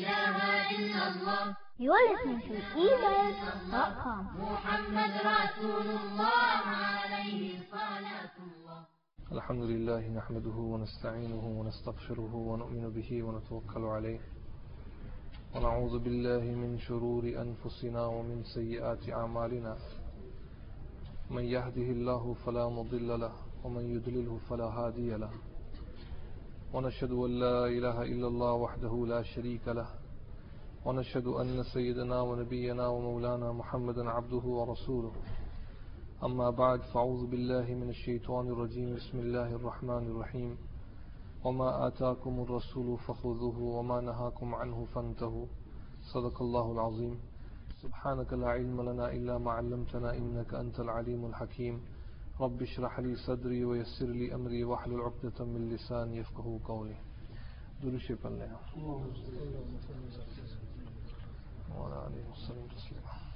إله إلا الله. محمد رسول الله عليه صلاة الله الحمد لله نحمده ونستعينه ونستغفره ونؤمن به ونتوكل عليه ونعوذ بالله من شرور أنفسنا ومن سيئات أعمالنا من يهده الله فلا مضل له ومن يضلله فلا هادي له ونشهد أن لا إله إلا الله وحده لا شريك له ونشهد أن سيدنا ونبينا ومولانا محمدا عبده ورسوله. أما بعد فأعوذ بالله من الشيطان الرجيم. بسم الله الرحمن الرحيم. وما آتاكم الرسول فخذوه وما نهاكم عنه فانتهوا. صدق الله العظيم. سبحانك لا علم لنا إلا ما علمتنا إنك أنت العليم الحكيم. رب اشرح لي صدري ويسر لي أمري واحلل عقدة من لساني يفقه قولي درش پڑھنے وعلى آله وسلم تسليما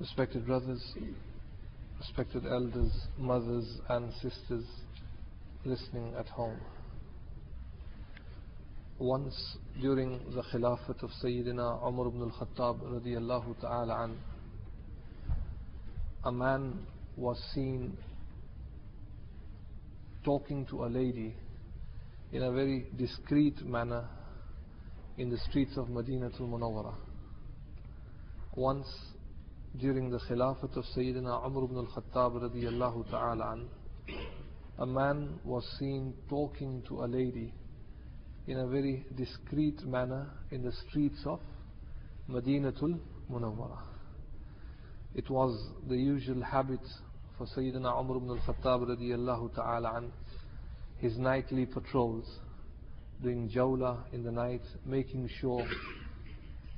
Respected brothers, respected elders, mothers and sisters listening at home. Once during the Khilafat of Sayyidina Umar ibn al-Khattab radiyallahu ta'ala an, a man was seen talking to a lady in a very discreet manner in the streets of Madinatul Munawwara. Once during the Khilafat of Sayyidina Umar ibn al-Khattab radiyallahu ta'ala an, a man was seen talking to a lady in a very discreet manner in the streets of Madinatul Munawwara. It was the usual habit for Sayyidina Umar ibn al-Khattab radiyallahu ta'ala an, his nightly patrols, doing jawla in the night, making sure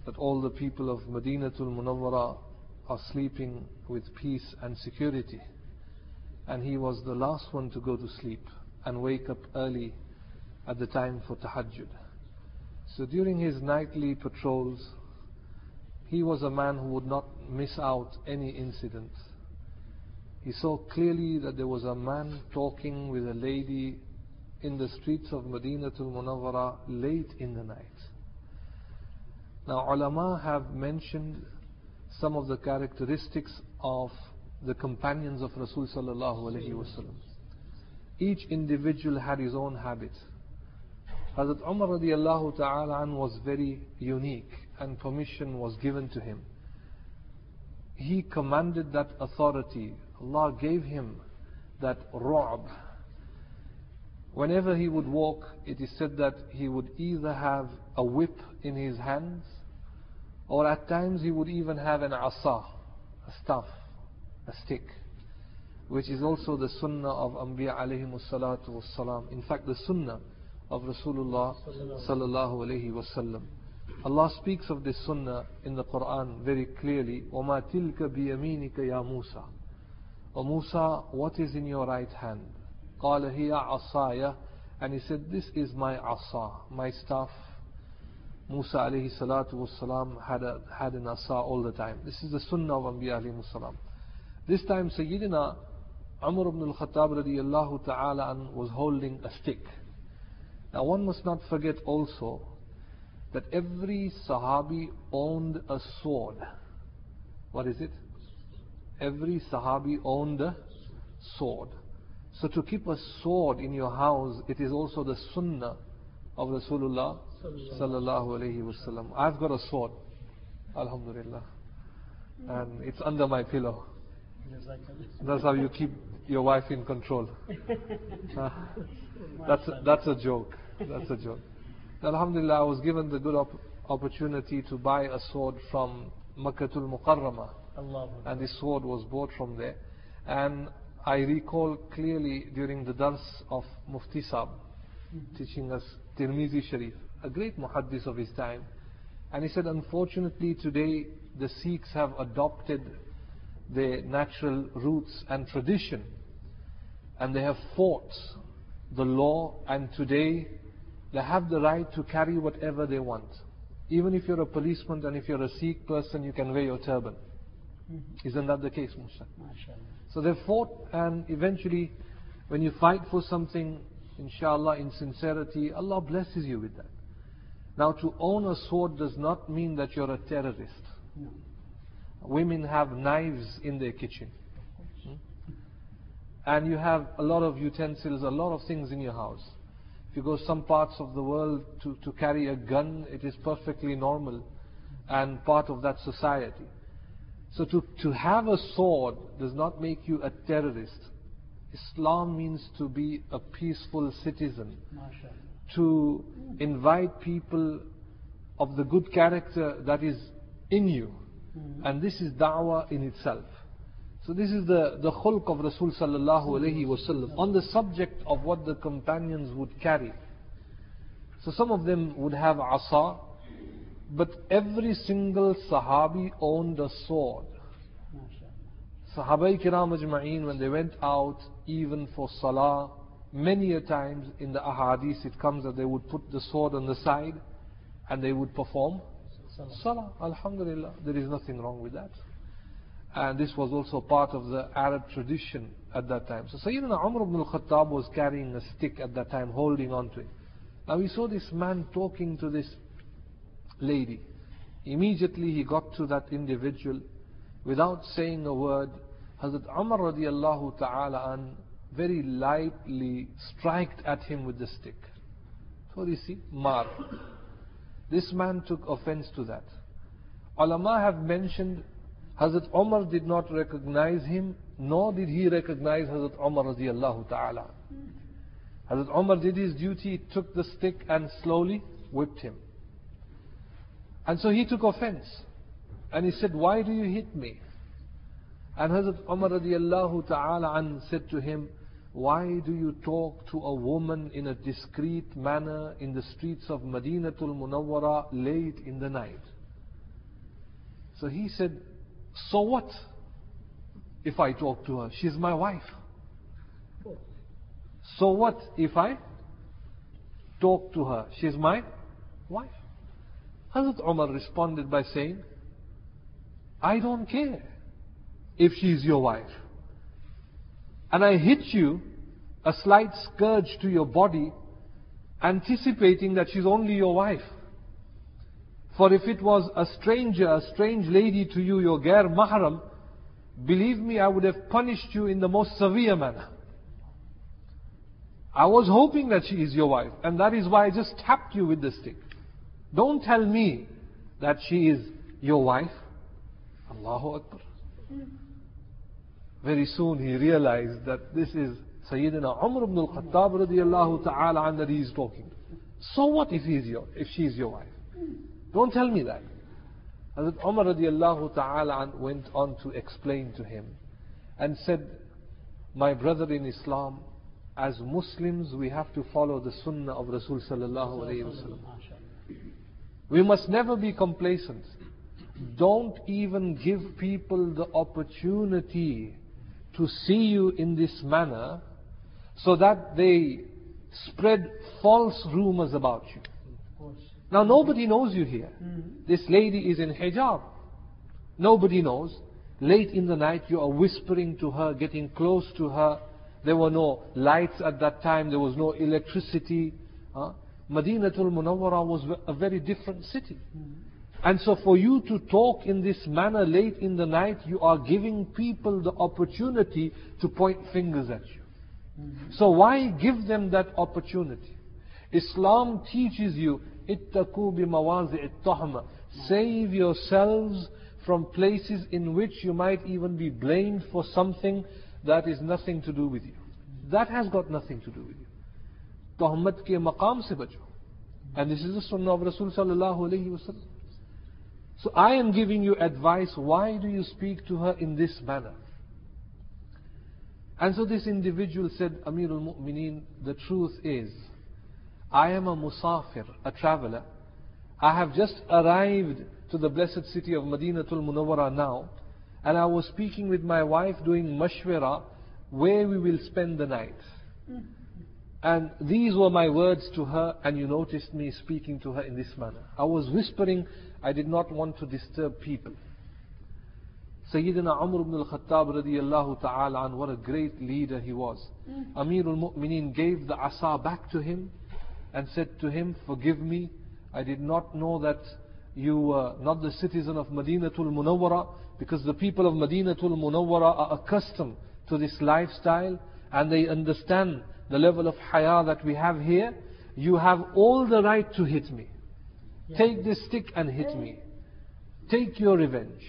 that all the people of Madinatul Munawwara are sleeping with peace and security. And he was the last one to go to sleep and wake up early at the time for tahajjud. So during his nightly patrols, he was a man who would not miss out any incident. He saw clearly that there was a man talking with a lady in the streets of Madinatul Munawwara late in the night. Now, ulama have mentioned some of the characteristics of the companions of Rasul sallallahu alaihi wasallam. Each individual had his own habit. Hazrat Umar radiallahu ta'ala was very unique and permission was given to him. He commanded that authority. Allah gave him that ru'b. Whenever he would walk, it is said that he would either have a whip in his hands or at times he would even have an asa, a staff, a stick, which is also the sunnah of Anbiya alayhi salatu wassalam. In fact, the sunnah of Rasulullah sallallahu alayhi wasallam. Allah speaks of this sunnah in the Quran very clearly. وَمَا تِلْكَ بِيَمِينِكَ يَا مُوسَى O Musa, what is in your right hand? قال هي عصايا and he said this is my asa my staff Musa alayhi salatu wasalam had, a, had an asa all the time this is the sunnah of Anbiya alayhi salam this time Sayyidina Umar ibn al-Khattab radiyallahu ta'ala an was holding a stick now one must not forget also that every Sahabi owned a sword what is it every Sahabi owned a sword so to keep a sword in your house, it is also the sunnah of Rasulullah sallallahu alayhi wasallam. I've got a sword, alhamdulillah, and it's under my pillow. That's how you keep your wife in control. That's that's a joke. That's a joke. Alhamdulillah, I was given the good op- opportunity to buy a sword from Makkatul Mukarramah, and this sword was bought from there. And I recall clearly during the dars of Mufti Sab mm-hmm. teaching us Tirmizi Sharif, a great muhaddis of his time. And he said, unfortunately today the Sikhs have adopted their natural roots and tradition and they have fought the law and today they have the right to carry whatever they want. Even if you're a policeman and if you're a Sikh person, you can wear your turban. Isn't that the case, Musa? So they fought and eventually when you fight for something, inshallah, in sincerity, Allah blesses you with that. Now, to own a sword does not mean that you're a terrorist. No. Women have knives in their kitchen. Hmm? And you have a lot of utensils, a lot of things in your house. If you go some parts of the world to, to carry a gun, it is perfectly normal and part of that society. So to, to have a sword does not make you a terrorist. Islam means to be a peaceful citizen, to invite people of the good character that is in you. Hmm. And this is da'wah in itself. So this is the, the khulq of Rasul sallallahu alayhi wasallam on the subject of what the companions would carry. So some of them would have asa, but every single sahabi owned a sword. MashaAllah. Sahaba kiram ajma'een, when they went out, even for salah, many a times in the ahadith it comes that they would put the sword on the side and they would perform salah. Alhamdulillah, there is nothing wrong with that. And this was also part of the Arab tradition at that time. So Sayyidina Umar ibn al-Khattab was carrying a stick at that time, holding on to it. Now we saw this man talking to this lady. Immediately he got to that individual without saying a word. Hazrat Umar radiallahu ta'ala an very lightly striked at him with the stick. So you see, mar. This man took offense to that. Ulama have mentioned Hazrat Umar did not recognize him, nor did he recognize Hazrat Umar radiallahu ta'ala. Hazrat Umar did his duty, took the stick and slowly whipped him. And so he took offense. And he said, Why do you hit me? And Hazrat Umar radiallahu ta'ala said to him, Why do you talk to a woman in a discreet manner in the streets of Madinatul Munawwara late in the night? So he said, So what if I talk to her? She's my wife. So what if I talk to her? She's my wife. Hazrat Umar responded by saying, I don't care if she's your wife. And I hit you a slight scourge to your body, anticipating that she's only your wife. For if it was a stranger, a strange lady to you, your gair mahram, believe me, I would have punished you in the most severe manner. I was hoping that she is your wife, and that is why I just tapped you with the stick. Don't tell me that she is your wife. Allahu Akbar. Very soon he realized that this is Sayyidina Umar ibn al-Khattab radiallahu ta'ala and that he is talking. So what if, he's your, if she is your wife? Don't tell me that. Hazrat Umar radiallahu ta'ala went on to explain to him and said, My brother in Islam, as Muslims we have to follow the sunnah of Rasul sallallahu alayhi. We must never be complacent. Don't even give people the opportunity to see you in this manner so that they spread false rumors about you. Now nobody knows you here. Mhm. This lady is in hijab. Nobody knows. Late in the night you are whispering to her, getting close to her. There were no lights at that time, there was no electricity. Huh? Madinatul Munawwara was a very different city. And so for you to talk in this manner late in the night, you are giving people the opportunity to point fingers at you. So why give them that opportunity? Islam teaches you, Save yourselves from places in which you might even be blamed for something that is nothing to do with you. That has got nothing to do with you. Tuhmat ke maqam se bacho. And this is the sunnah of Rasul sallallahu alayhi wa sallam. So I am giving you advice, why do you speak to her in this manner? And so this individual said, Amirul Mu'mineen, the truth is, I am a musafir, a traveler. I have just arrived to the blessed city of Madinatul Munawwara now, and I was speaking with my wife doing mashwara where we will spend the night. And these were my words to her, and you noticed me speaking to her in this manner. I was whispering, I did not want to disturb people. Sayyidina Umar ibn al-Khattab radiallahu ta'ala an, what a great leader he was. Mm. Amirul Mu'mineen gave the asa back to him and said to him, Forgive me, I did not know that you were not the citizen of Madinatul Munawwara because the people of Madinatul Munawwara are accustomed to this lifestyle and they understand the level of haya that we have here. You have all the right to hit me. Take this stick and hit me. Take your revenge.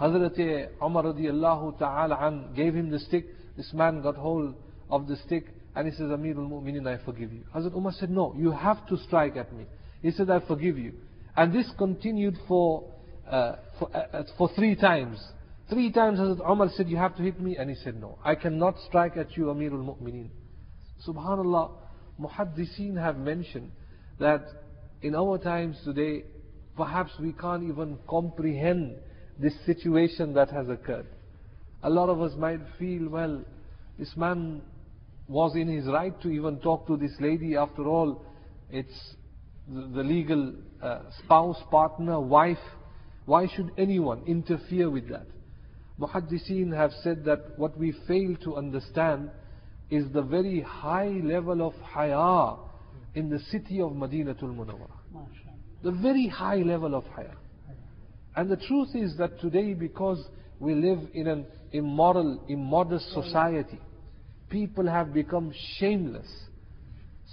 Hazrat Umar radiallahu ta'ala gave him the stick. This man got hold of the stick and he says, Amirul Mu'mineen, I forgive you. Hazrat Umar said, No, you have to strike at me. He said, I forgive you. And this continued for, uh, for, uh, for three times. Three times Hazrat Umar said, You have to hit me. And he said, No, I cannot strike at you, Amirul Mu'mineen. Subhanallah, Muhaddiseen have mentioned that in our times today, perhaps we can't even comprehend this situation that has occurred. A lot of us might feel, well, this man was in his right to even talk to this lady. After all, it's the, legal uh, spouse, partner, wife. Why should anyone interfere with that? Muhaddiseen have said that what we fail to understand is the very high level of haya in the city of Madinatul Munawwara. MashaAllah. The very high level of haya. And the truth is that today, because we live in an immoral, immodest society, people have become shameless.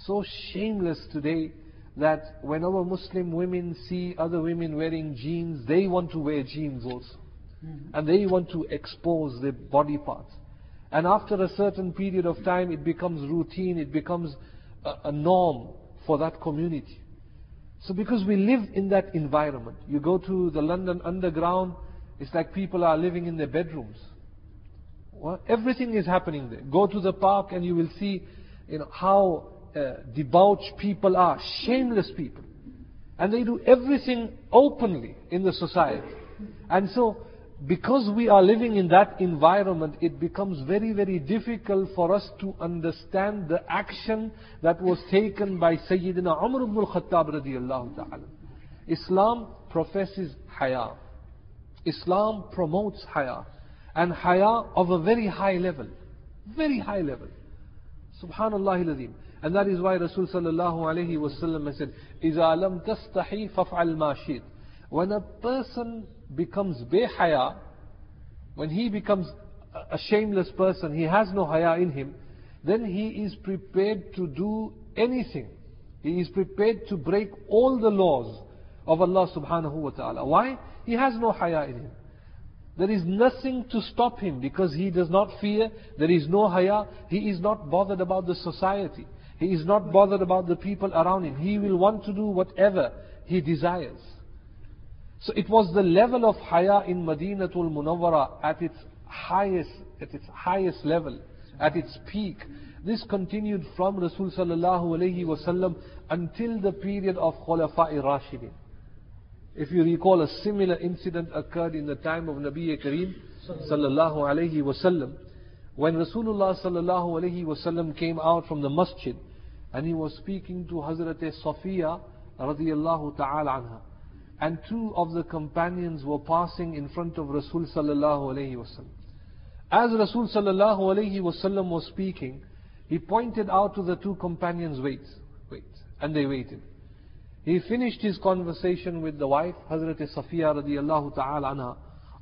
So shameless today that whenever Muslim women see other women wearing jeans, they want to wear jeans also. Mm-hmm. And they want to expose their body parts. And after a certain period of time, it becomes routine, it becomes a, a norm for that community. So because we live in that environment, you go to the London Underground, it's like people are living in their bedrooms. Well, everything is happening there. Go to the park and you will see you know, how uh, debauched people are, shameless people. And they do everything openly in the society. And so, because we are living in that environment, it becomes very, very difficult for us to understand the action that was taken by Sayyidina Umar ibn al-Khattab radiallahu ta'ala. Islam professes haya. Islam promotes haya And haya of a very high level. Very high level. Subhanallah al And that is why Rasul sallallahu alayhi wa sallam has said, إِذَا لَمْ تَسْتَحِي فَافْعَلْ مَا شِئْتَ When a person becomes behaya, when he becomes a- a shameless person, he has no haya in him, then he is prepared to do anything. He is prepared to break all the laws of Allah subhanahu wa ta'ala. Why? He has no haya in him. There is nothing to stop him because he does not fear, there is no haya, he is not bothered about the society. He is not bothered about the people around him. He will want to do whatever he desires. So it was the level of haya in Madinatul Munawwara at its highest, at its highest level, at its peak. This continued from Rasul sallallahu wasallam until the period of Khulafa'i Rashidin. If you recall, a similar incident occurred in the time of Nabi Kareem sallallahu alayhi wasallam. When Rasulullah sallallahu alayhi wasallam came out from the masjid and he was speaking to Hazrat Safiya radiyallahu ta'ala anha. And two of the companions were passing in front of Rasul sallallahu alayhi wasallam. As Rasul sallallahu alayhi wasallam was speaking, he pointed out to the two companions, wait, wait. And they waited. He finished his conversation with the wife, Hazrat Safiya radiallahu ta'ala anha.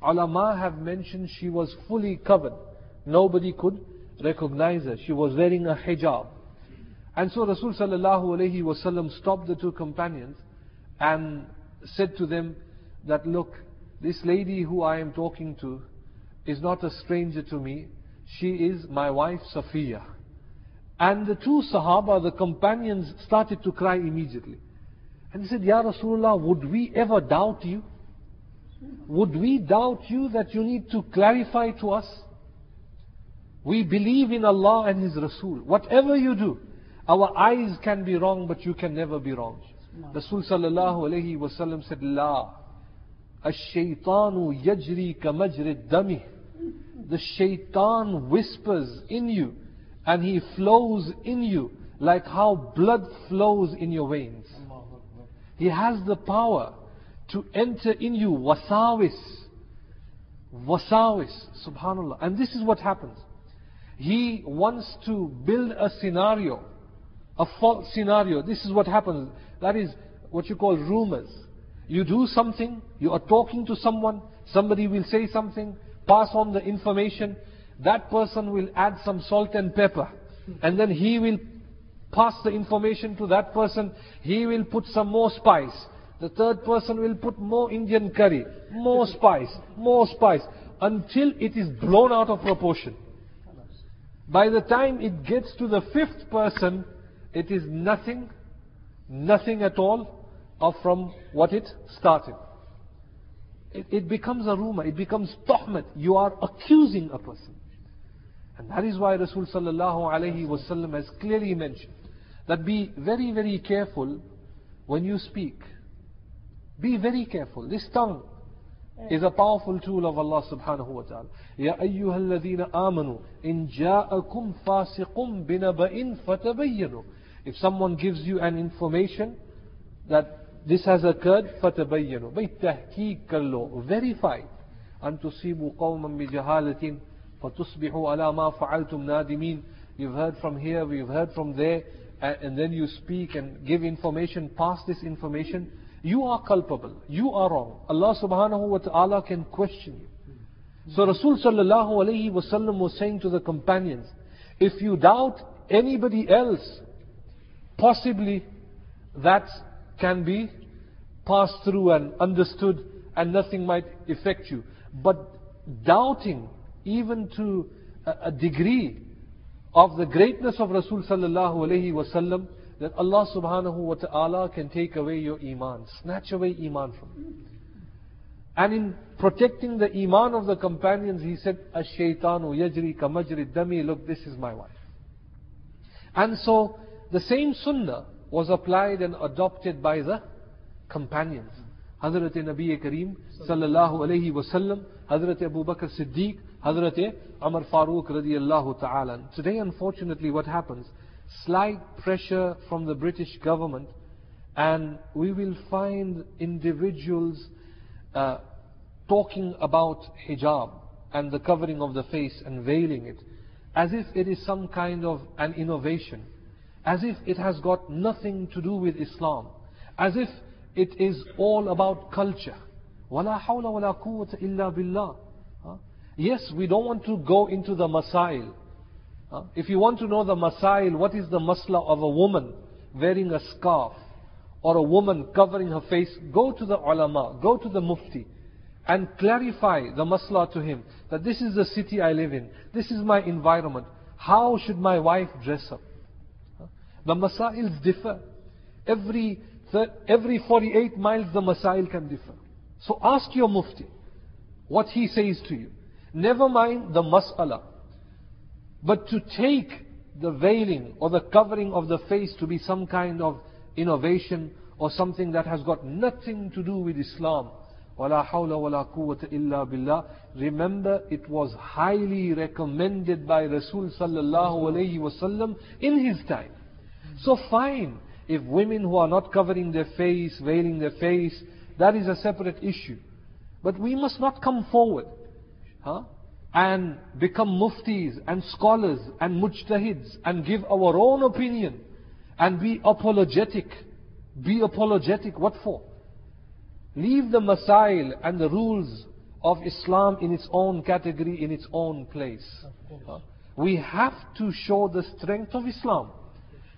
Ulama have mentioned she was fully covered. Nobody could recognize her. She was wearing a hijab. And so Rasul sallallahu alayhi wasallam stopped the two companions and said to them that look, this lady who I am talking to is not a stranger to me. She is my wife Safiya. And the two Sahaba, the companions, started to cry immediately. And he said, Ya Rasulullah, would we ever doubt you? Would we doubt you that you need to clarify to us? We believe in Allah and His Rasul. Whatever you do, our eyes can be wrong, but you can never be wrong. Rasul sallallahu alayhi wa sallam said, La, ash-shaytanu yajri kamajrid dami. The shaitan whispers in you and he flows in you like how blood flows in your veins. He has the power to enter in you wasawis. wasawis, subhanallah. And this is what happens. He wants to build a scenario, a false scenario. This is what happens. That is what you call rumors. You do something, you are talking to someone, somebody will say something, pass on the information, that person will add some salt and pepper, and then he will pass the information to that person, he will put some more spice. The third person will put more Indian curry, more spice, more spice, until it is blown out of proportion. By the time it gets to the fifth person, it is nothing, nothing at all of from what it started. It, it becomes a rumor, it becomes tuhmat. You are accusing a person. And that is why Rasul sallallahu has clearly mentioned that be very, very careful when you speak. Be very careful. This tongue is a powerful tool of Allah subhanahu wa ta'ala. يا أيها الذين آمنوا إن جاءكم فاسق بنبأ فتبينوا If someone gives you an information that this has occurred فتبينوا بالتحقيق كله verify أن تصيبوا قوما بجهالة فتصبحوا على ما فعلتم نادمين You've heard from here, we've heard from there, and, then you speak and give information, pass this information. You are culpable. You are wrong. Allah subhanahu wa ta'ala can question you. So Rasul sallallahu alayhi was saying to the companions, if you doubt anybody else, possibly that can be passed through and understood and nothing might affect you. But doubting even to a degree of the greatness of Rasul sallallahu alayhi wasallam that Allah subhanahu wa ta'ala can take away your iman, snatch away iman from you. And in protecting the iman of the companions, he said, Ash-shaytanu yajri kamajri dami, look, this is my wife. And so, the same sunnah was applied and adopted by the companions. Hazrat Nabi Kareem sallallahu alayhi wasallam, Hazrat Abu Bakr Siddiq, Hazrat Umar Farooq radiallahu ta'ala. Today, unfortunately, what happens? Slight pressure from the British government, and we will find individuals uh, talking about hijab and the covering of the face and veiling it, as if it is some kind of an innovation, as if it has got nothing to do with Islam, as if it is all about culture. وَلَا حَوْلَ وَلَا قُوَّةَ إِلَّا بِاللَّهِ Yes, we don't want to go into the masail. If you want to know the masail, what is the masla of a woman wearing a scarf or a woman covering her face, go to the ulama, go to the mufti and clarify the masla to him that this is the city I live in, this is my environment. How should my wife dress up? The masails differ. Every, every 48 miles the masail can differ. So ask your mufti what he says to you. Never mind the mas'ala. But to take the veiling or the covering of the face to be some kind of innovation or something that has got nothing to do with Islam. وَلَا حَوْلَ وَلَا قُوَّةَ إِلَّا بِاللَّهِ Remember, it was highly recommended by Rasul sallallahu alayhi wasallam in his time. So fine, if women who are not covering their face, veiling their face, that is a separate issue. But we must not come forward huh? and become muftis and scholars and mujtahids and give our own opinion and be apologetic. Be apologetic. What for? Leave the masail and the rules of Islam in its own category, in its own place. Huh? We have to show the strength of Islam.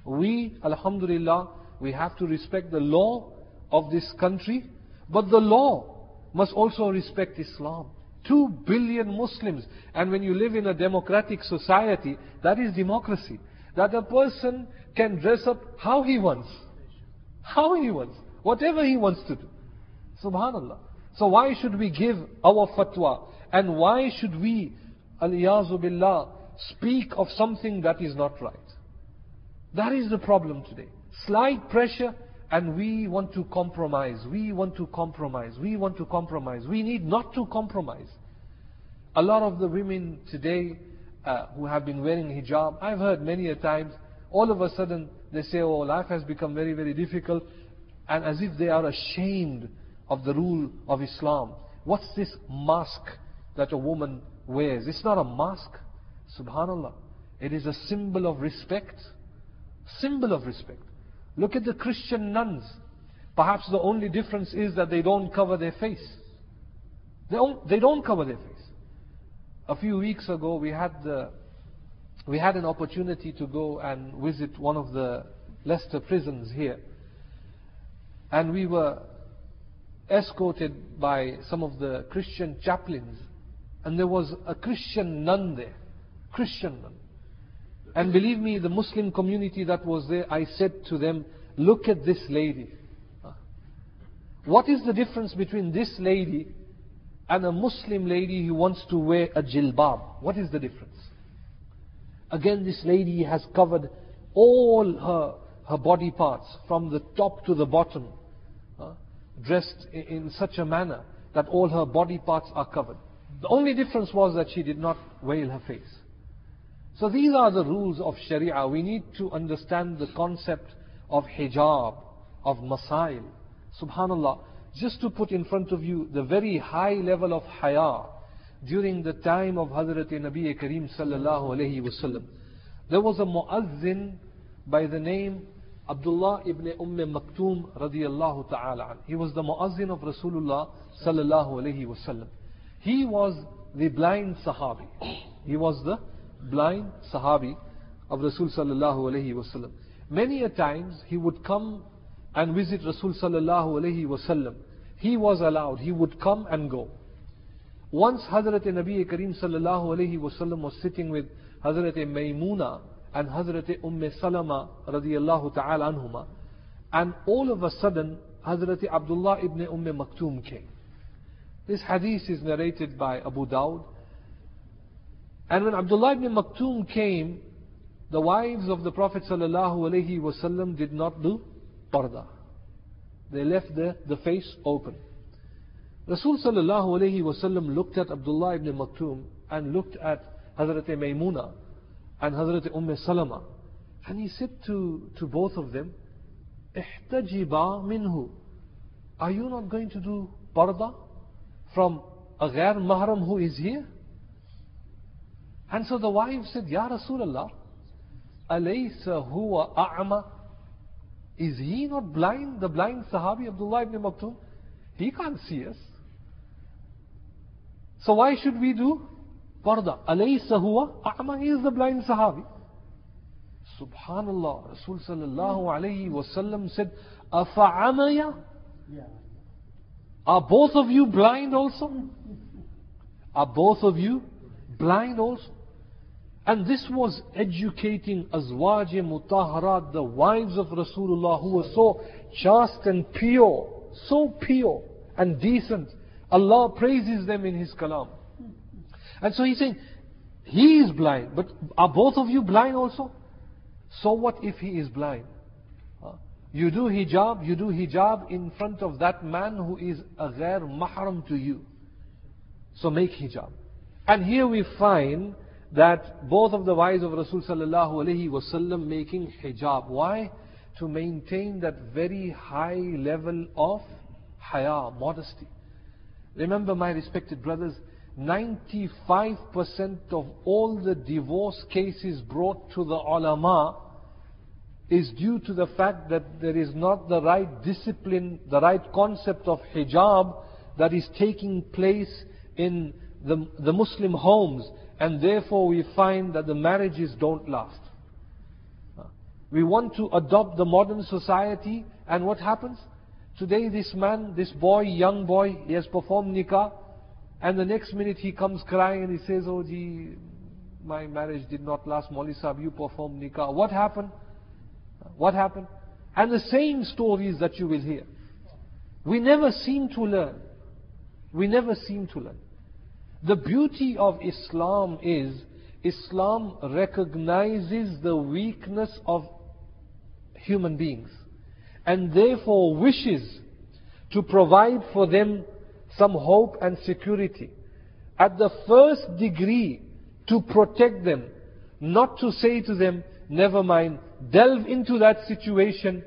We, Alhamdulillah, we have to respect the law of this country, but the law must also respect Islam. Two billion Muslims. And when you live in a democratic society, that is democracy. That a person can dress up how he wants. How he wants. Whatever he wants to do. Subhanallah. So why should we give our fatwa? And why should we, aliyazu billah, speak of something that is not right? That is the problem today. Slight pressure and we want to compromise. We want to compromise. We want to compromise. We need not to compromise. A lot of the women today uh, who have been wearing hijab, I've heard many a times, all of a sudden they say, oh, life has become very, very difficult, and as if they are ashamed of the rule of Islam. What's this mask that a woman wears. It's not a mask. Subhanallah. It is a symbol of respect. Symbol of respect. Look at the Christian nuns. Perhaps the only difference is that they don't cover their face. They don't, they don't cover their face. A few weeks ago, we had the, we had an opportunity to go and visit one of the Leicester prisons here. And we were escorted by some of the Christian chaplains. And there was a Christian nun there. Christian nun. And believe me, the Muslim community that was there, I said to them, look at this lady. What is the difference between this lady and a Muslim lady who wants to wear a jilbab? What is the difference? Again, this lady has covered all her, her body parts from the top to the bottom, uh, dressed in, in such a manner that all her body parts are covered. The only difference was that she did not veil her face. So these are the rules of Sharia. We need to understand the concept of hijab, of masail. Subhanallah. Just to put in front of you the very high level of haya during the time of Hazrat Nabi Kareem sallallahu alayhi wasallam. There was a muazzin by the name Abdullah ibn Umm Maktoum radiyallahu ta'ala. He was the muazzin of Rasulullah sallallahu alayhi wasallam. He was the blind sahabi. He was the blind sahabi of Rasul sallallahu alayhi wasallam. Many a times he would come and visit Rasul sallallahu alayhi wasallam. He was allowed. He would come and go. Once Hazrat Nabi Kareem sallallahu alayhi wasallam was sitting with Hazrat Maymuna and Hazrat Umm Salama radiyallahu ta'ala anhuma. And all of a sudden, Hazrat Abdullah ibn Umm Maktoum came. This hadith is narrated by Abu Dawud. And when Abdullah ibn Maktoum came, the wives of the Prophet ﷺ did not do parda. They left the, the face open. Rasul ﷺ looked at Abdullah ibn Maktoum and looked at Hazrat Maymuna and Hazrat Umm Salama. And he said to, to both of them, احتجبا minhu. Are you not going to do parda from a ghair mahram who is here? And so the wife said, Ya Rasulullah, alaysa huwa a'ma? is he not blind? The blind Sahabi Abdullah ibn Maktoum? He can't see us. So why should we do parda? Alaysa huwa a'ma? He is the blind Sahabi. Subhanallah, Rasul sallallahu alayhi wasallam said, Afa'amaya? Are both of you blind also? Are both of you blind also? And this was educating Azwaj Mutaharat, the wives of Rasulullah who were so chaste and pure, so pure and decent. Allah praises them in His kalam. And so He's saying, He is blind, but are both of you blind also? So what if He is blind? You do hijab, you do hijab in front of that man who is a ghair mahram to you. So make hijab. And here we find that both of the wives of Rasul sallallahu wasallam making hijab. Why? To maintain that very high level of haya, modesty. Remember my respected brothers, 95% of all the divorce cases brought to the ulama is due to the fact that there is not the right discipline, the right concept of hijab that is taking place in the, the Muslim homes and therefore we find that the marriages don't last. We want to adopt the modern society and what happens? Today this man, this boy, young boy, he has performed nikah and the next minute he comes crying and he says, oh gee, my marriage did not last, Mauli Sahib, you performed nikah. What happened? What happened? And the same stories that you will hear. We never seem to learn. We never seem to learn. The beauty of Islam is Islam recognizes the weakness of human beings and therefore wishes to provide for them some hope and security. At the first degree, to protect them, not to say to them, never mind, delve into that situation,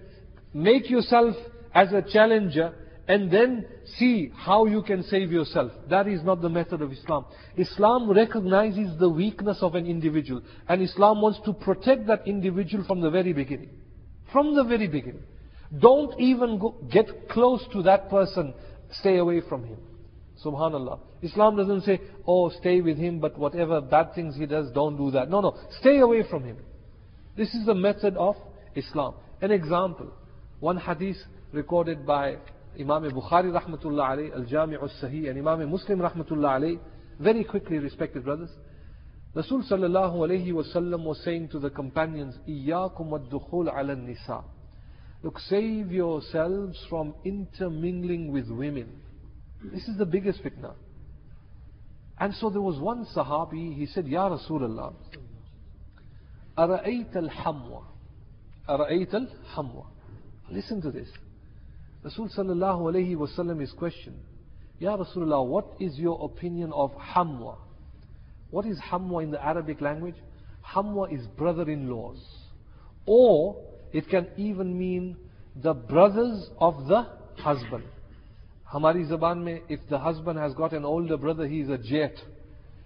make yourself as a challenger, and then see how you can save yourself. That is not the method of Islam. Islam recognizes the weakness of an individual, and Islam wants to protect that individual from the very beginning. From the very beginning. Don't even go, get close to that person, stay away from him. Subhanallah. Islam doesn't say, oh, stay with him, but whatever bad things he does, don't do that. No, no. Stay away from him. This is the method of Islam. An example. One hadith recorded by Imam Bukhari rahmatullah alayhi, Al-Jami' al-Sahih, and Imam Muslim rahmatullah alayhi, very quickly respected brothers. Rasul sallallahu alayhi wasallam was saying to the companions, إِيَّاكُمْ وَالدُّخُولَ عَلَى النِّسَاءِ Look, save yourselves from intermingling with women. This is the biggest fitna. And so there was one Sahabi, he said, Ya Rasulullah, أرأيت الحموى أرأيت الحموى Listen to this. Rasul sallallahu alayhi wasallam is questioned. Ya Rasulullah, what is your opinion of hamwa? What is hamwa in the Arabic language? Hamwa is brother-in-laws. Or it can even mean the brothers of the husband. Hamari zaban mein, if the husband has got an older brother, he is a jet.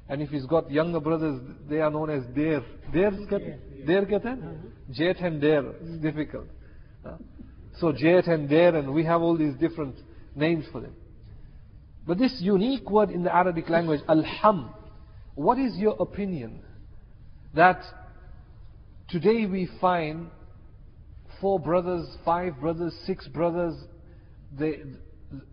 And if he's got younger brothers, they are known as der. Der kehte hain? Uh-huh. Jet and der. It's difficult. So jet and der, and we have all these different names for them. But this unique word in the Arabic language, al-ham, what is your opinion that today we find four brothers, five brothers, six brothers, they,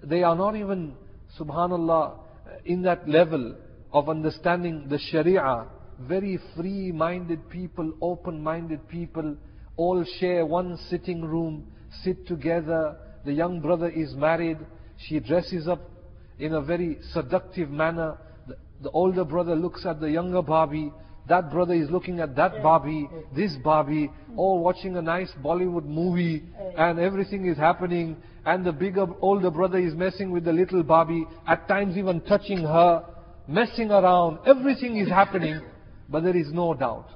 they are not even, subhanallah, in that level of understanding the sharia. Very free minded people, open minded people, all share one sitting room, sit together. The young brother is married. She dresses up in a very seductive manner. The, the older brother looks at the younger bhabi. That brother is looking at that bhabi, this bhabi, all watching a nice Bollywood movie, and everything is happening. And the bigger, older brother is messing with the little bhabi, at times even touching her, messing around. Everything is happening, but there is no doubt.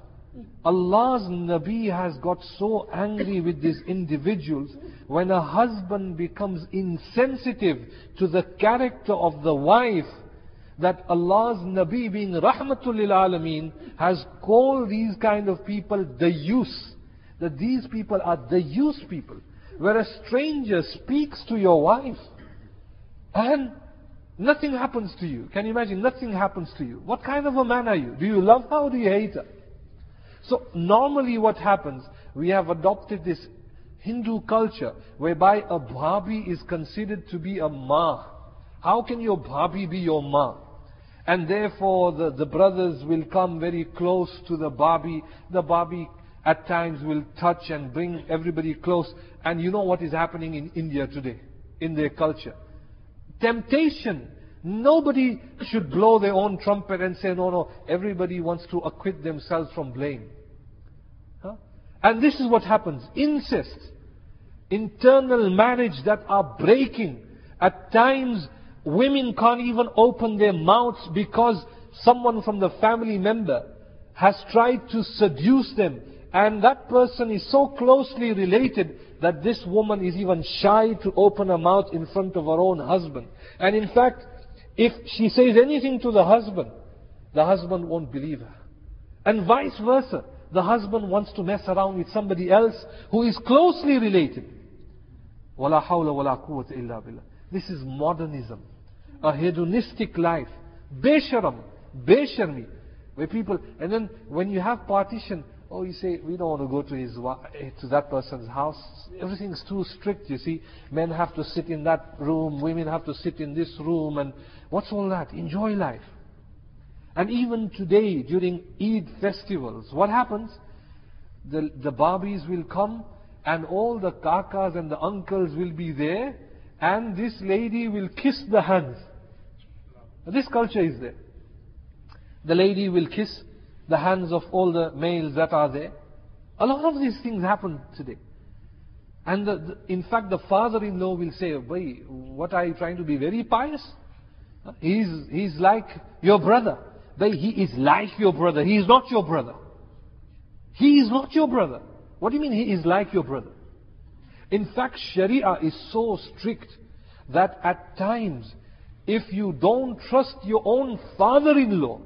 Allah's Nabi has got so angry with these individuals when a husband becomes insensitive to the character of the wife that Allah's Nabi being Rahmatul Alameen has called these kind of people dayyuth. That these people are dayyuth people. Where a stranger speaks to your wife and nothing happens to you. Can you imagine? Nothing happens to you. What kind of a man are you? Do you love her or do you hate her? So normally what happens, we have adopted this Hindu culture whereby a bhabi is considered to be a ma. How can your bhabi be your ma? And therefore the, the brothers will come very close to the bhabi. The bhabi at times will touch and bring everybody close. And you know what is happening in India today, in their culture. Temptation. Nobody should blow their own trumpet and say, no, no, everybody wants to acquit themselves from blame. Huh? And this is what happens. Incest. Internal marriage that are breaking. At times, women can't even open their mouths because someone from the family member has tried to seduce them. And that person is so closely related that this woman is even shy to open her mouth in front of her own husband. And in fact, if she says anything to the husband, the husband won't believe her. And vice versa. The husband wants to mess around with somebody else who is closely related. وَلَا حَوْلَ وَلَا قُوَّةَ إِلَّا بِاللَّهِ This is modernism. A hedonistic life. Besharam. Besharmi. Where people, and then when you have partition, oh you say, we don't want to go to his, to that person's house. Everything's too strict, you see. Men have to sit in that room, women have to sit in this room, and what's all that? Enjoy life. And even today, during Eid festivals, what happens? The, the bhabis will come, and all the kakas and the uncles will be there, and this lady will kiss the hands. This culture is there. The lady will kiss the hands of all the males that are there. A lot of these things happen today. And the, the, in fact, the father-in-law will say, Boy, what are you trying to be very pious? He's, he's like your brother. But he is like your brother. He is not your brother. He is not your brother. What do you mean he is like your brother? In fact, Sharia is so strict that at times, if you don't trust your own father-in-law,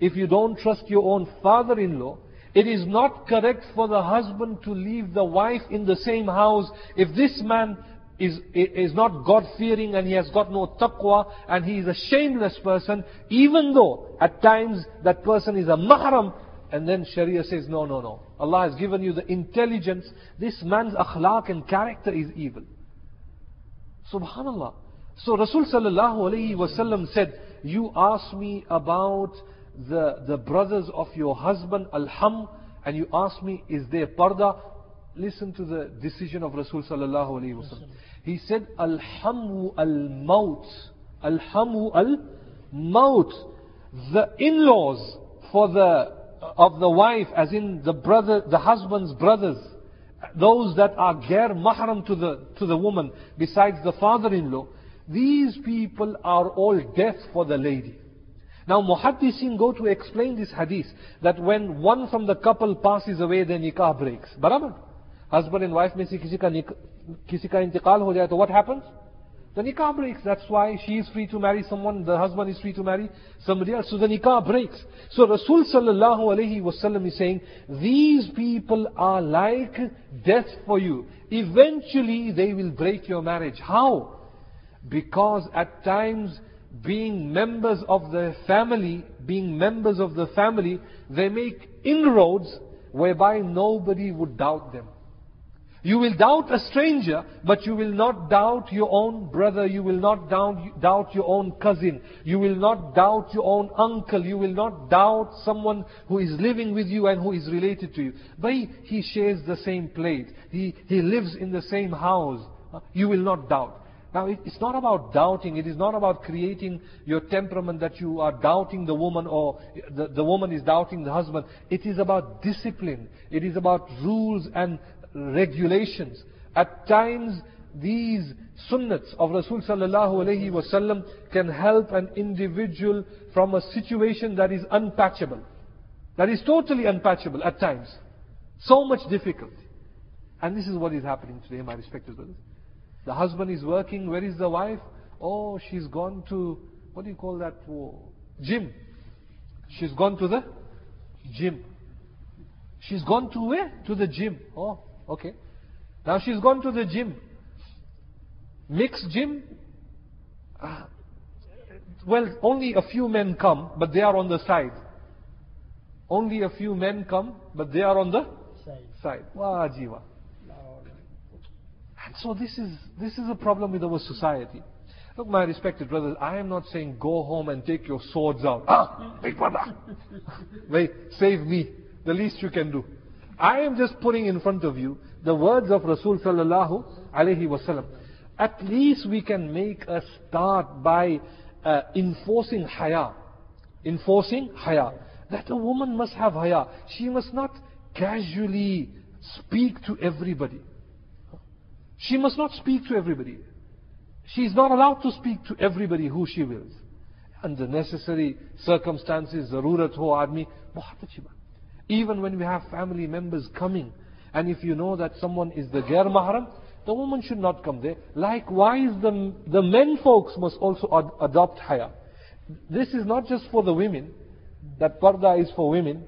if you don't trust your own father-in-law, it is not correct for the husband to leave the wife in the same house if this man is, is not God-fearing and he has got no taqwa and he is a shameless person, even though at times that person is a mahram, and then Sharia says, no, no, no. Allah has given you the intelligence. This man's akhlaq and character is evil. Subhanallah. So Rasul sallallahu alayhi wasallam said, you ask me about the, the brothers of your husband, alham, and you ask me, is there parda? Listen to the decision of Rasul sallallahu alayhi wasallam. He said, Alhamu al-maut. Alhamu al-maut. The in-laws for the, of the wife, as in the brother, the husband's brothers, those that are gair mahram to the, to the woman, besides the father-in-law, these people are all death for the lady. Now muhaddisin go to explain this hadith, that when one from the couple passes away, the nikah breaks. Barabar? Husband and wife में से किसी का किसी का इंतकाल हो जाए तो what happens? The nikah breaks. That's why she is free to marry someone, the husband is free to marry somebody else. So the nikah breaks. So Rasul sallallahu alayhi wasallam is saying, these people are like death for you. Eventually they will break your marriage. How? Because at times being members of the family, being members of the family, they make inroads whereby nobody would doubt them. You will doubt a stranger, but you will not doubt your own brother. You will not doubt, doubt your own cousin. You will not doubt your own uncle. You will not doubt someone who is living with you and who is related to you. But he shares the same plate. He, he lives in the same house. You will not doubt. Now, it's not about doubting. It is not about creating your temperament that you are doubting the woman or the, the woman is doubting the husband. It is about discipline. It is about rules and regulations. At times, these sunnats of Rasul sallallahu alayhi wasallam can help an individual from a situation that is unpatchable. That is totally unpatchable at times. So much difficulty. And this is what is happening today, my respected brothers. The husband is working, where is the wife? Oh, she's gone to, what do you call that? Gym. She's gone to the gym. She's gone to where? To the gym. Oh, Okay. Now she's gone to the gym. Mixed gym. Uh, well, only a few men come, but they are on the side. Only a few men come, but they are on the Side. side. Wah jiwa. And so this is this is a problem with our society. Look, my respected brothers, I am not saying go home and take your swords out. Ah, big brother. Wait, save me. The least you can do. I am just putting in front of you the words of Rasul sallallahu alaihi wasallam. At least we can make a start by uh, enforcing haya. Enforcing haya. That a woman must have haya. She must not casually speak to everybody. She must not speak to everybody. She is not allowed to speak to everybody who she wills. Under necessary circumstances, zarurat ho aadmi, baat. Even when we have family members coming, and if you know that someone is the gair mahram, the woman should not come there. Likewise, the, the men folks must also ad- adopt haya. This is not just for the women, that parda is for women,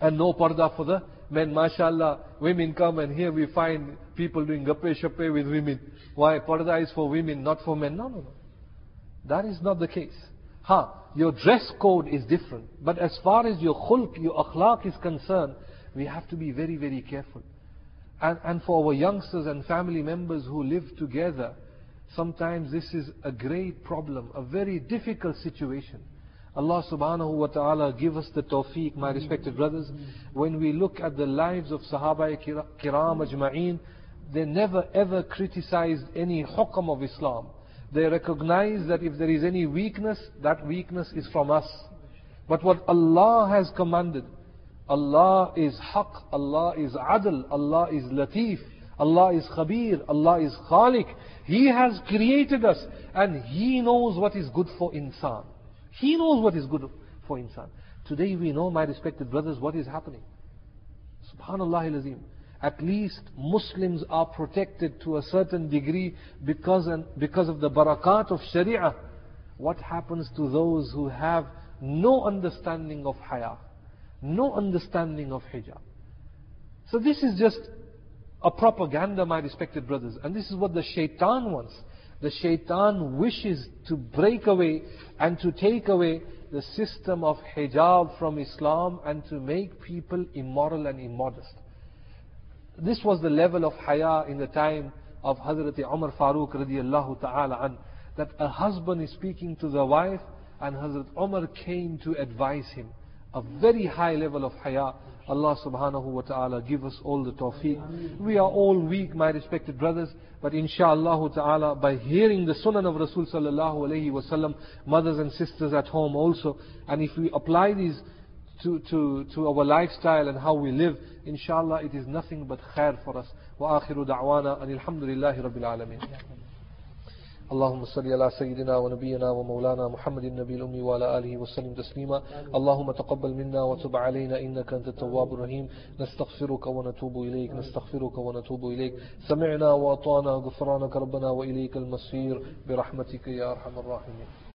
and no parda for the men. MashaAllah, women come and here we find people doing gappe shappe with women. Why? Parda is for women, not for men. No, no, no. That is not the case. Ha, your dress code is different. But as far as your khulq, your akhlaq is concerned, we have to be very, very careful. And, and for our youngsters and family members who live together, sometimes this is a great problem, a very difficult situation. Allah subhanahu wa ta'ala give us the tawfiq, my respected brothers. When we look at the lives of Sahaba kiram ajma'een, they never ever criticized any hukam of Islam. They recognize that if there is any weakness, that weakness is from us. But what Allah has commanded, Allah is haq, Allah is adl, Allah is latif, Allah is khabir, Allah is khaliq. He has created us and He knows what is good for insan. He knows what is good for insan. Today we know, my respected brothers, what is happening. Subhanallah azim. At least Muslims are protected to a certain degree because, of the barakat of Sharia. What happens to those who have no understanding of haya, no understanding of hijab? So this is just a propaganda, my respected brothers. And this is what the shaitan wants. The shaitan wishes to break away and to take away the system of hijab from Islam and to make people immoral and immodest. This was the level of haya in the time of Hazrat Umar Farooq radiallahu ta'ala an, that a husband is speaking to the wife and Hazrat Umar came to advise him. A very high level of haya. Allah subhanahu wa ta'ala give us all the tawfiq. We are all weak, my respected brothers, but inshallah ta'ala, by hearing the sunnah of Rasul sallallahu alayhi wa mothers and sisters at home also, and if we apply these to, to, to our lifestyle and how we live, inshallah it is nothing but khair for us. وآخر دعوانا أن الحمد لله رب العالمين. اللهم صل على سيدنا ونبينا ومولانا محمد النبي الأمي وعلى آله وسلم تسليما اللهم تقبل منا وتب علينا إنك أنت التواب الرحيم نستغفرك ونتوب إليك نستغفرك ونتوب إليك سمعنا وأطعنا غفرانك ربنا وإليك المصير برحمتك يا أرحم الراحمين